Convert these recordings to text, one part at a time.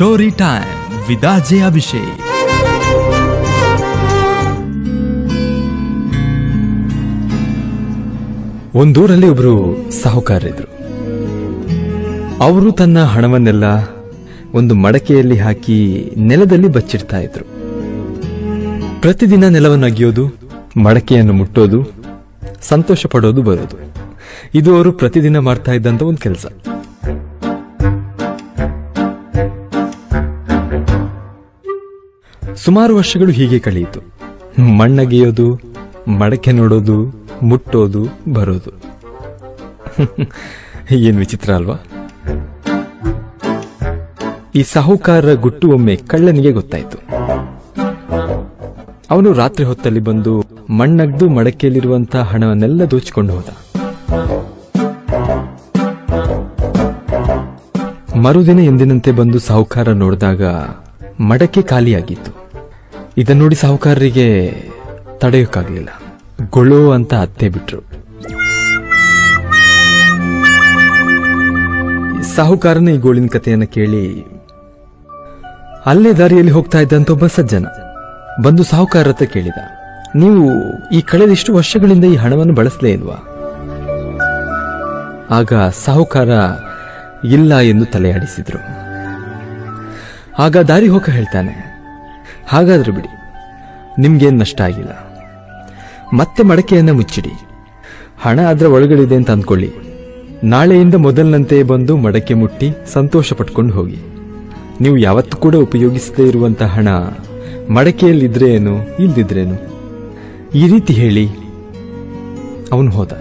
Story time ವಿದಾಜೆ ಅಭಿಷೇಕ್ ಒಂದೂರಲ್ಲಿ ಒಬ್ರು ಸಾಹುಕಾರರಿದ್ರು. ಅವರು ತನ್ನ ಹಣವನ್ನೆಲ್ಲ ಒಂದು ಮಡಕೆಯಲ್ಲಿ ಹಾಕಿ ನೆಲದಲ್ಲಿ ಬಚ್ಚಿಡ್ತಾ ಇದ್ರು. ಪ್ರತಿದಿನ ನೆಲವನ್ನು ಅಗಿಯೋದು, ಮಡಕೆಯನ್ನು ಮುಟ್ಟೋದು, ಸಂತೋಷ ಪಡೋದು ಬರೋದು. ಇದು ಅವರು ಪ್ರತಿದಿನ ಮಾಡ್ತಾ ಇದ್ದಂತ ಒಂದು ಕೆಲಸ. ಸುಮಾರು ವರ್ಷಗಳು ಹೀಗೆ ಕಳೆಯಿತು. ಮಣ್ಣಗೆಯೋದು, ಮಡಕೆ ನೋಡೋದು, ಮುಟ್ಟೋದು, ಬರೋದು. ಏನ್ ವಿಚಿತ್ರ ಅಲ್ವಾ? ಈ ಸಾಹುಕಾರರ ಗುಟ್ಟು ಒಮ್ಮೆ ಕಳ್ಳನಿಗೆ ಗೊತ್ತಾಯಿತು. ಅವನು ರಾತ್ರಿ ಹೊತ್ತಲ್ಲಿ ಬಂದು ಮಣ್ಣಗ್ದು ಮಡಕೆಯಲ್ಲಿರುವಂತಹ ಹಣವನ್ನೆಲ್ಲ ದೋಚಿಕೊಂಡು ಹೋದ. ಮರುದಿನ ಎಂದಿನಂತೆ ಬಂದು ಸಾಹುಕಾರ ನೋಡಿದಾಗ ಮಡಕೆ ಖಾಲಿಯಾಗಿತ್ತು. ಇದನ್ನ ನೋಡಿ ಸಾಹುಕಾರರಿಗೆ ತಡೆಯೋಕ್ಕಾಗಲಿಲ್ಲ. ಗೊಳು ಅಂತ ಅತ್ತೆ ಬಿಟ್ರು. ಸಾಹುಕಾರನ ಈ ಗೋಳಿನ ಕಥೆಯನ್ನು ಕೇಳಿ, ಅಲ್ಲೇ ದಾರಿಯಲ್ಲಿ ಹೋಗ್ತಾ ಇದ್ದಂತ ಒಬ್ಬ ಸಜ್ಜನ ಬಂದು ಸಾಹುಕಾರ ಹತ್ರ ಕೇಳಿದ, ನೀವು ಈ ಕಳೆದ ಇಷ್ಟು ವರ್ಷಗಳಿಂದ ಈ ಹಣವನ್ನು ಬಳಸಲೇ ಇಲ್ವಾ? ಆಗ ಸಾಹುಕಾರ, ಇಲ್ಲ ಎಂದು ತಲೆಯಾಡಿಸಿದ್ರು. ಆಗ ದಾರಿ ಹೋಗ ಹೇಳ್ತಾನೆ ಹಾಗಾದ್ರೆ ಬಿಡಿ. ನಿಮ್ಗೇನು ನಷ್ಟ ಆಗಿಲ್ಲ. ಮತ್ತೆ ಮಡಕೆಯನ್ನ ಮುಚ್ಚಿಡಿ. ಹಣ ಅದರ ಒಳಗಡಿದೆ ಅಂತ ಅಂದ್ಕೊಳ್ಳಿ. ನಾಳೆಯಿಂದ ಮೊದಲಿನಂತೆ ಬಂದು ಮಡಕೆ ಮುಟ್ಟಿ ಸಂತೋಷ ಪಟ್ಕೊಂಡು ಹೋಗಿ. ನೀವು ಯಾವತ್ತೂ ಕೂಡ ಉಪಯೋಗಿಸದೇ ಇರುವಂತಹ ಹಣ ಮಡಕೆಯಲ್ಲಿದ್ರೆ ಏನು ಇಲ್ದಿದ್ರೇನು ಈ ರೀತಿ ಹೇಳಿ ಅವನು ಹೋದ.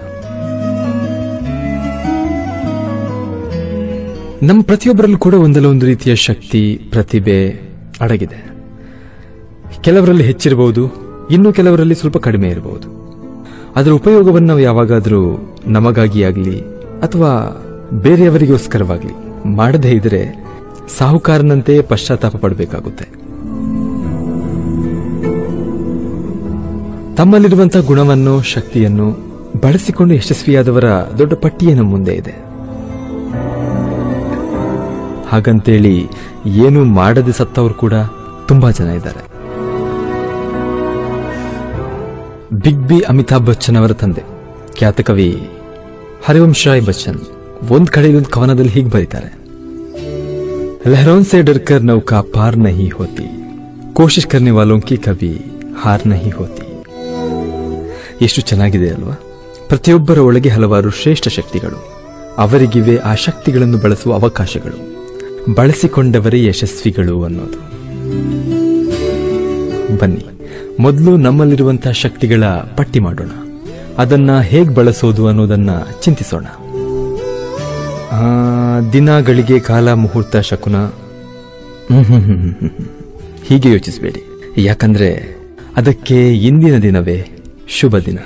ನಮ್ಮ ಪ್ರತಿಯೊಬ್ಬರಲ್ಲೂ ಕೂಡ ಒಂದಲ್ಲ ಒಂದು ರೀತಿಯ ಶಕ್ತಿ, ಪ್ರತಿಭೆ ಅಡಗಿದೆ. ಕೆಲವರಲ್ಲಿ ಹೆಚ್ಚಿರಬಹುದು, ಇನ್ನು ಕೆಲವರಲ್ಲಿ ಸ್ವಲ್ಪ ಕಡಿಮೆ ಇರಬಹುದು. ಅದರ ಉಪಯೋಗವನ್ನು ನಾವು ಯಾವಾಗಾದರೂ ನಮಗಾಗಿ ಆಗಲಿ, ಅಥವಾ ಬೇರೆಯವರಿಗೋಸ್ಕರವಾಗಲಿ ಮಾಡದೇ ಇದ್ರೆ ಸಾಹುಕಾರನಂತೆ ಪಶ್ಚಾತ್ತಾಪ ಪಡಬೇಕಾಗುತ್ತೆ. ತಮ್ಮಲ್ಲಿರುವಂತಹ ಗುಣವನ್ನು, ಶಕ್ತಿಯನ್ನು ಬಳಸಿಕೊಂಡು ಯಶಸ್ವಿಯಾದವರ ದೊಡ್ಡ ಪಟ್ಟಿಯನ್ನು ಮುಂದೆ ಇದೆ. ಹಾಗಂತೇಳಿ, ಏನು ಮಾಡದೆ ಸತ್ತವರು ಕೂಡ ತುಂಬಾ ಜನ ಇದ್ದಾರೆ. ಬಿಗ್ ಬಿ ಅಮಿತಾಬ್ ಬಚ್ಚನ್ ಅವರ ತಂದೆ. ಖ್ಯಾತ ಕವಿ ಹರಿವಂಶ್ ರಾಯ್ ಬಚ್ಚನ್. ಒಂದ್ ಕಡೆ ಒಂದು ಕವನದಲ್ಲಿ ಹೀಗೆ ಬರೀತಾರೆ. ಲೆಹರೋನ್ ಸೆ ಡರ್ಕರ್ ನೌಕಾ ಪಾರ್ ನಹಿ ಹೋತಿ. ಕೋಶಿಶ್ ಕರ್ನೆ ವಾಲೋಂಕಿ ಕವಿ ಹಾರ್ ನಹಿ ಹೋತಿ. ಎಷ್ಟು ಚೆನ್ನಾಗಿದೆ ಅಲ್ವಾ? ಪ್ರತಿಯೊಬ್ಬರ ಒಳಗೆ ಹಲವಾರು ಶ್ರೇಷ್ಠ ಶಕ್ತಿಗಳು. ಅವರಿಗಿವೆ ಆ ಶಕ್ತಿಗಳನ್ನು ಬಳಸುವ ಅವಕಾಶಗಳು. ಬಳಸಿಕೊಂಡವರೇ ಯಶಸ್ವಿಗಳು ಅನ್ನೋದು. ಬನ್ನಿ. ಮೊದಲು ನಮ್ಮಲ್ಲಿರುವಂತಹ ಶಕ್ತಿಗಳ ಪಟ್ಟಿ ಮಾಡೋಣ. ಅದನ್ನ ಹೇಗೆ ಬಳಸೋದು ಅನ್ನೋದನ್ನ ಚಿಂತಿಸೋಣ. ದಿನಗಳಿಗೆ ಕಾಲ ಮುಹೂರ್ತ ಶಕುನ. ಹೀಗೆ ಯೋಚಿಸಬೇಡಿ. ಯಾಕಂದ್ರೆ ಅದಕ್ಕೆ ಇಂದಿನ ದಿನವೇ ಶುಭ ದಿನ.